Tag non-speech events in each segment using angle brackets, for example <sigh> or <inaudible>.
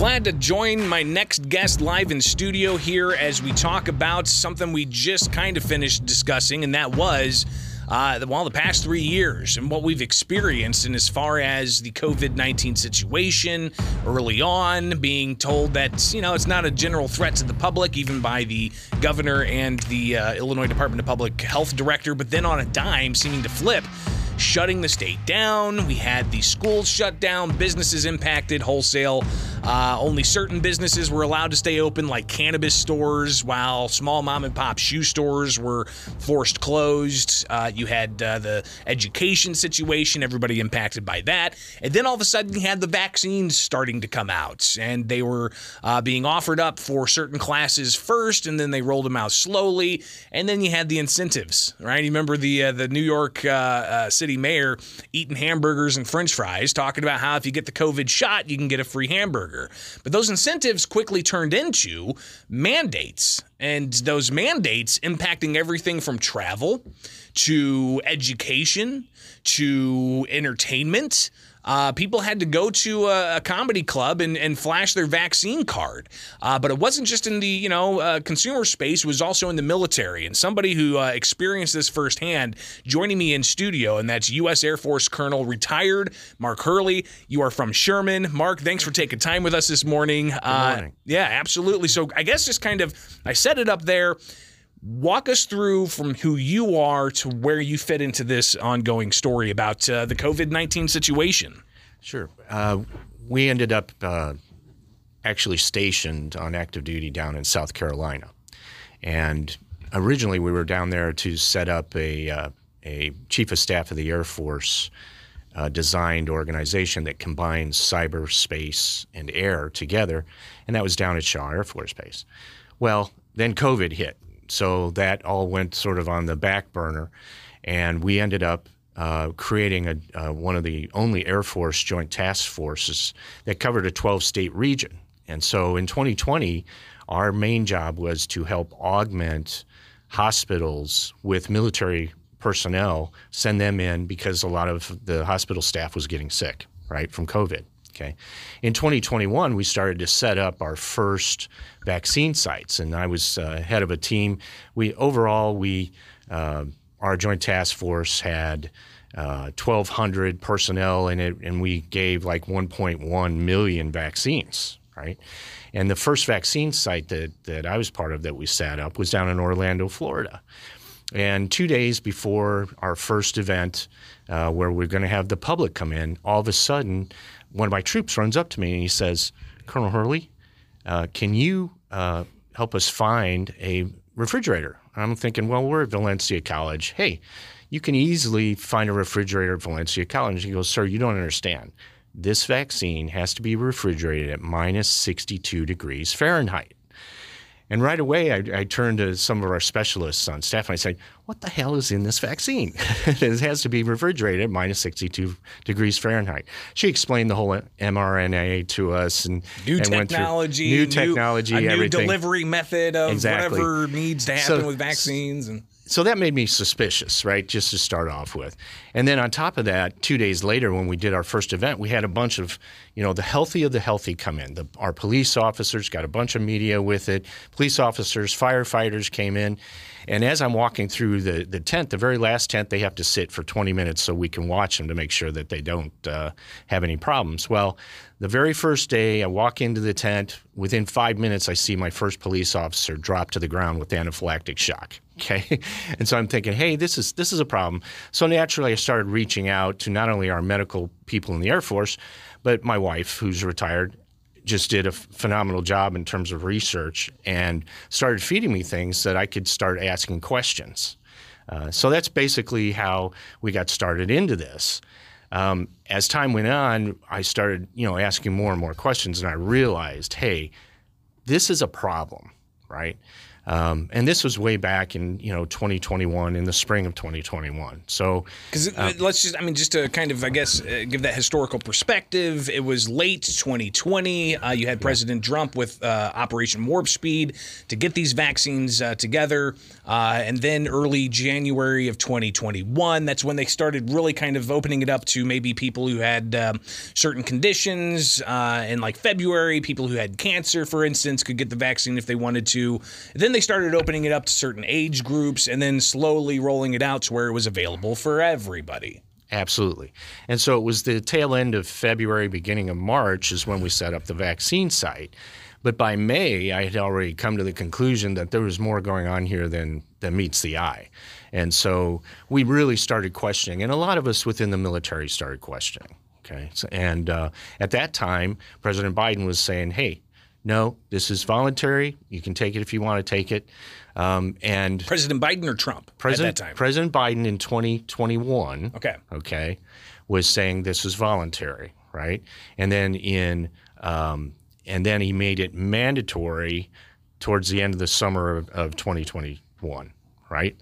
Glad to join my next guest live in studio here as we talk about something we just kind of finished discussing, and that was. Uh, well, the past three years and what we've experienced, and as far as the COVID 19 situation early on, being told that, you know, it's not a general threat to the public, even by the governor and the uh, Illinois Department of Public Health director, but then on a dime, seeming to flip shutting the state down. We had the schools shut down, businesses impacted wholesale. Uh, only certain businesses were allowed to stay open, like cannabis stores, while small mom and pop shoe stores were forced closed. Uh, you had uh, the education situation, everybody impacted by that. And then all of a sudden, you had the vaccines starting to come out, and they were uh, being offered up for certain classes first, and then they rolled them out slowly. And then you had the incentives, right? You remember the uh, the New York uh, City city mayor eating hamburgers and french fries, talking about how if you get the COVID shot, you can get a free hamburger. But those incentives quickly turned into mandates, and those mandates impacting everything from travel to education to entertainment uh, people had to go to a, a comedy club and, and, flash their vaccine card. Uh, but it wasn't just in the you know uh, consumer space; it was also in the military. And somebody who uh, experienced this firsthand, joining me in studio, and that's U.S. Air Force Colonel retired Mark Hurley. You are from Sherman, Mark. Thanks for taking time with us this morning. Good uh, morning. yeah, absolutely. So I guess just kind of I set it up there walk us through from who you are to where you fit into this ongoing story about uh, the COVID 19 situation. Sure. Uh, we ended up uh, actually stationed on active duty down in South Carolina. And originally we were down there to set up a, uh, a chief of staff of the Air Force. Uh, designed organization that combines cyberspace and air together, and that was down at Shaw Air Force Base. Well, then COVID hit, so that all went sort of on the back burner, and we ended up uh, creating a, uh, one of the only Air Force joint task forces that covered a 12 state region. And so in 2020, our main job was to help augment hospitals with military personnel, send them in because a lot of the hospital staff was getting sick, right, from COVID. Okay. In 2021, we started to set up our first vaccine sites, and I was uh, head of a team. We overall we uh, our joint task force had uh, 1,200 personnel in it, and we gave like 1.1 million vaccines. Right. And the first vaccine site that, that I was part of that we set up was down in Orlando, Florida. And two days before our first event, uh, where we're going to have the public come in, all of a sudden, one of my troops runs up to me and he says, Colonel Hurley, uh, can you uh, help us find a refrigerator? I'm thinking, well, we're at Valencia College. Hey, you can easily find a refrigerator at Valencia College. He goes, sir, you don't understand. This vaccine has to be refrigerated at minus 62 degrees Fahrenheit. And right away, I, I, turned to some of our specialists on staff and I said, What the hell is in this vaccine? <laughs> it has to be refrigerated at minus 62 degrees Fahrenheit. She explained the whole mRNA to us and new and technology, new technology, new, everything. new delivery method of exactly. whatever needs to happen so, with vaccines. And so that made me suspicious, right? Just to start off with. And then on top of that, two days later, when we did our first event, we had a bunch of, you know, the healthy of the healthy come in. The, our police officers got a bunch of media with it. Police officers, firefighters came in. And as I'm walking through the, the tent, the very last tent, they have to sit for 20 minutes so we can watch them to make sure that they don't uh, have any problems. Well, the very first day, I walk into the tent. Within five minutes, I see my first police officer drop to the ground with anaphylactic shock. Okay, <laughs> and so I'm thinking, hey, this is this is a problem. So naturally, I started reaching out to not only our medical people in the Air Force, but my wife, who's retired, just did a phenomenal job in terms of research and started feeding me things that I could start asking questions. Uh, so that's basically how we got started into this um, as time went on, I started, you know, asking more and more questions, and I realized, hey, this is a problem, right? Um, and this was way back in you know 2021, in the spring of 2021. So because uh, let's just, I mean, just to kind of, I guess, uh, give that historical perspective. It was late 2020. Uh, you had President Trump with uh, Operation Warp Speed to get these vaccines uh, together, uh, and then early January of 2021. That's when they started really kind of opening it up to maybe people who had um, certain conditions. in like February, people who had cancer, for instance, could get the vaccine if they wanted to. Then they started opening it up to certain age groups, and then slowly rolling it out to where it was available for everybody. Absolutely. And so it was the tail end of February, beginning of March is when we set up the vaccine site. But by May, I had already come to the conclusion that there was more going on here than, than meets the eye. And so we really started questioning, and a lot of us within the military started questioning. Okay. And uh, at that time, President Biden was saying, hey, no, this is voluntary. You can take it if you want to take it. Um, and President Biden or Trump President, at that time? President Biden in 2021. Okay. Okay. Was saying this is voluntary, right? And then in um, and then he made it mandatory towards the end of the summer of, of 2021, right?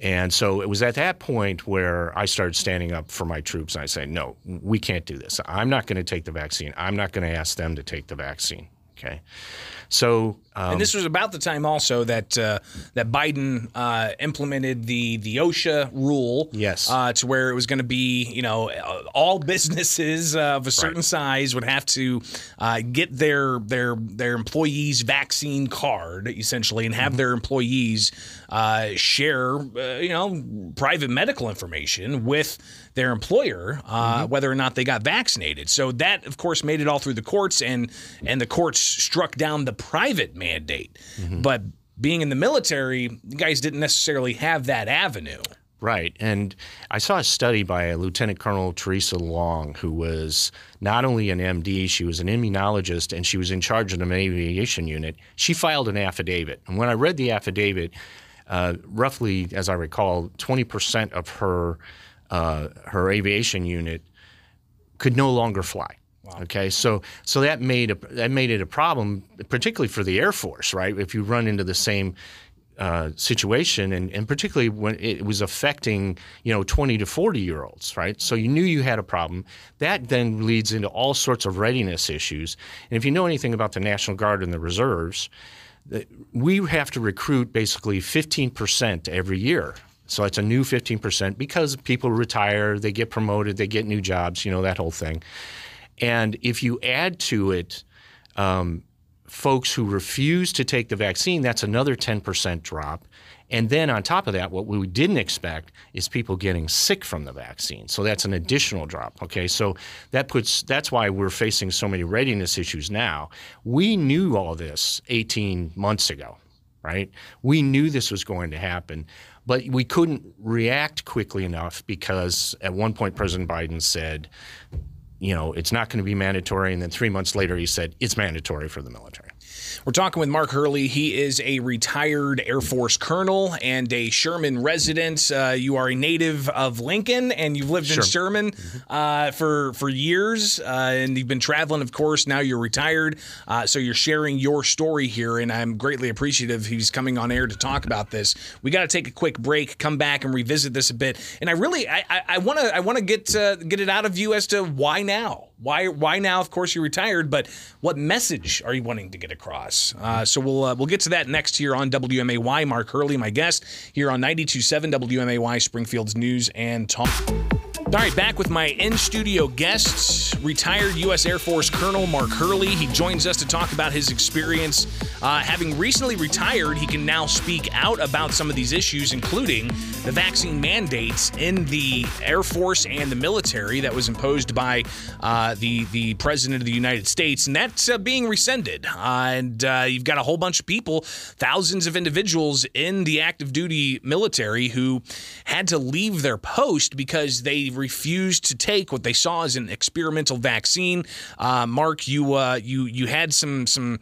And so it was at that point where I started standing up for my troops and I said, no, we can't do this. I'm not going to take the vaccine. I'm not going to ask them to take the vaccine. Okay. So, um, and this was about the time also that uh, that Biden uh, implemented the the OSHA rule, yes, uh, to where it was going to be, you know, all businesses of a certain right. size would have to uh, get their their their employees vaccine card essentially, and have mm-hmm. their employees uh, share, uh, you know, private medical information with their employer, mm-hmm. whether or not they got vaccinated. So that, of course, made it all through the courts, and and the courts struck down the private mandate. Mm-hmm. But being in the military, you guys didn't necessarily have that avenue. Right. And I saw a study by Lieutenant Colonel Teresa Long, who was not only an MD, she was an immunologist, and she was in charge of an aviation unit. She filed an affidavit. And when I read the affidavit, uh, roughly, as I recall, 20% of her, uh, her aviation unit could no longer fly. Wow. Okay, so so that made a, that made it a problem, particularly for the Air Force, right? If you run into the same uh, situation, and, and particularly when it was affecting you know 20 to 40 year olds, right? So you knew you had a problem. That then leads into all sorts of readiness issues. And if you know anything about the National Guard and the reserves, we have to recruit basically 15 percent every year. So it's a new 15 percent because people retire, they get promoted, they get new jobs, you know that whole thing. And if you add to it um, folks who refuse to take the vaccine, that's another 10% drop. And then on top of that, what we didn't expect is people getting sick from the vaccine. So that's an additional drop. Okay, so that puts that's why we're facing so many readiness issues now. We knew all this 18 months ago, right? We knew this was going to happen, but we couldn't react quickly enough because at one point President Biden said you know, it's not going to be mandatory. And then three months later, he said it's mandatory for the military. We're talking with Mark Hurley. He is a retired Air Force colonel and a Sherman resident. Uh, you are a native of Lincoln, and you've lived in Sherman uh, for for years, uh, and you've been traveling. Of course, now you're retired, uh, so you're sharing your story here, and I'm greatly appreciative he's coming on air to talk about this. We got to take a quick break, come back, and revisit this a bit. And I really, I want to, I want to get uh, get it out of you as to why now. Why why now? Of course, you're retired, but what message are you wanting to get across? Uh, so we'll uh, we'll get to that next here on WMAY. Mark Hurley, my guest here on 92.7 WMAY, Springfield's News and Talk. All right, back with my in studio guests, retired U.S. Air Force Colonel Mark Hurley. He joins us to talk about his experience. Uh, having recently retired, he can now speak out about some of these issues, including the vaccine mandates in the Air Force and the military that was imposed by uh, the, the President of the United States. And that's uh, being rescinded. Uh, and uh, you've got a whole bunch of people, thousands of individuals in the active duty military who had to leave their post because they refused to take what they saw as an experimental vaccine. Uh, Mark, you you you had some some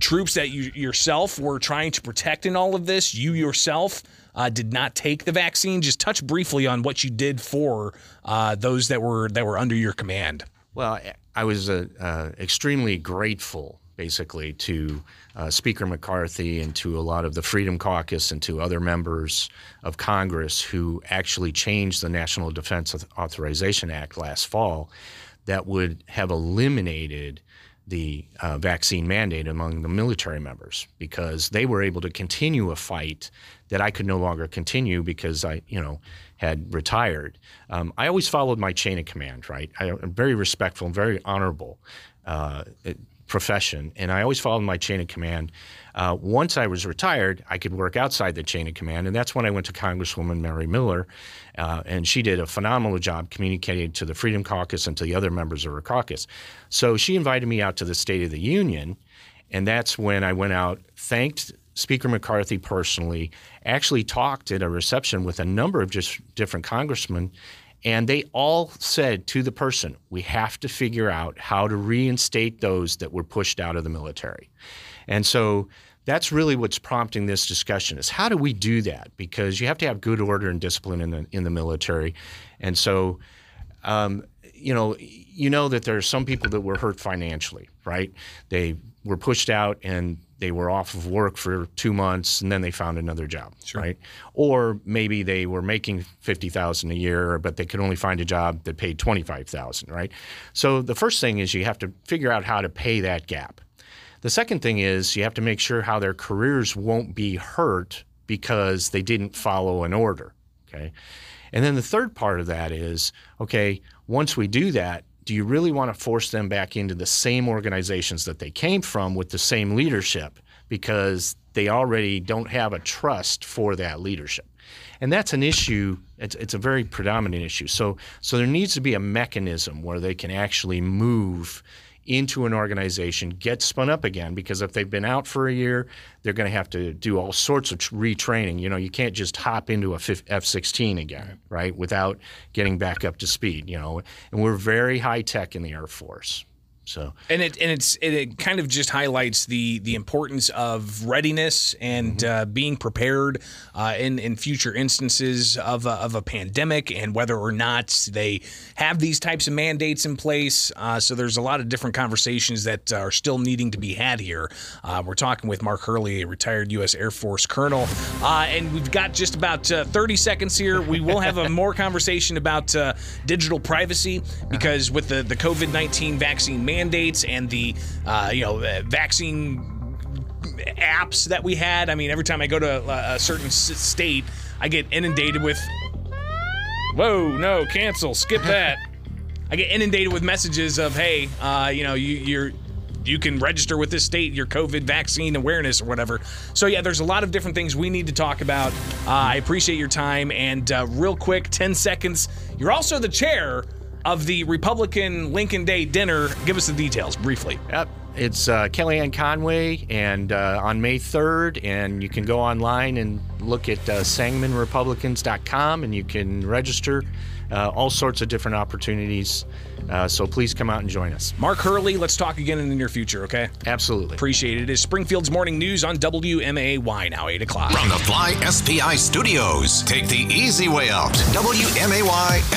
troops that you yourself were trying to protect in all of this. You yourself. Uh, did not take the vaccine. Just touch briefly on what you did for uh, those that were that were under your command. Well, I was uh, extremely grateful basically to uh, Speaker McCarthy and to a lot of the Freedom Caucus and to other members of Congress who actually changed the National Defense Authorization Act last fall that would have eliminated the uh, vaccine mandate among the military members because they were able to continue a fight that I could no longer continue because I, you know, had retired. Um, I always followed my chain of command, right? I, am very respectful and very honorable uh, profession, and I always followed my chain of command. Uh, once I was retired, I could work outside the chain of command, and that's when I went to Congresswoman Mary Miller, uh, and she did a phenomenal job communicating to the Freedom Caucus and to the other members of her caucus. So she invited me out to the State of the Union, and that's when I went out, thanked Speaker McCarthy personally, actually talked at a reception with a number of just different congressmen and they all said to the person, we have to figure out how to reinstate those that were pushed out of the military. And so that's really what's prompting this discussion is how do we do that? Because you have to have good order and discipline in the in the military. And so um, you know, you know that there are some people that were hurt financially, right? They were pushed out and they were off of work for two months and then they found another job, sure. right? Or maybe they were making fifty thousand a year, but they could only find a job that paid twenty five thousand, right? So the first thing is you have to figure out how to pay that gap. The second thing is you have to make sure how their careers won't be hurt because they didn't follow an order. Okay. And then the third part of that is okay, once we do that, do you really want to force them back into the same organizations that they came from with the same leadership because they already don't have a trust for that leadership? And that's an issue. It's, it's a very predominant issue. So, so there needs to be a mechanism where they can actually move into an organization, get spun up again because if they've been out for a year, they're going to have to do all sorts of retraining. You know, you can't just hop into a F 16 again, right, without getting back up to speed, you know. And we're very high tech in the Air Force. So and it and it's it, it, kind of just highlights the the importance of readiness and mm-hmm. uh, being prepared uh, in in future instances of a, of a pandemic and whether or not they have these types of mandates in place. Uh, so there's a lot of different conversations that are still needing to be had here. Uh, we're talking with Mark Hurley, a retired U.S. Air Force colonel, uh, and we've got just about uh, 30 seconds here. We will have a more <laughs> conversation about digital privacy because with the the COVID 19 vaccine mandates and the uh, you know uh, vaccine apps that we had. I mean, every time I go to a, a certain state, I get inundated with. Whoa! No, cancel. Skip <laughs> that. I get inundated with messages of, "Hey, uh, you know, you, you're you can register with this state your COVID vaccine awareness or whatever. So, yeah, there's a lot of different things we need to talk about. Uh, I appreciate your time. And uh, real quick, 10 seconds. You're also the chair of the Republican Lincoln Day dinner. Give us the details briefly. Yep. It's uh, Kellyanne Conway, and uh, on May 3rd, and you can go online and look at uh, SangamonRepublicans.com, and you can register. Uh, all sorts of different opportunities. Uh, so please come out and join us. Mark Hurley, let's talk again in the near future, okay? Absolutely. Appreciate it. It is Springfield's Morning News on WMAY now, 8 o'clock. From the Fly SPI studios, take the easy way out. WMAY FM.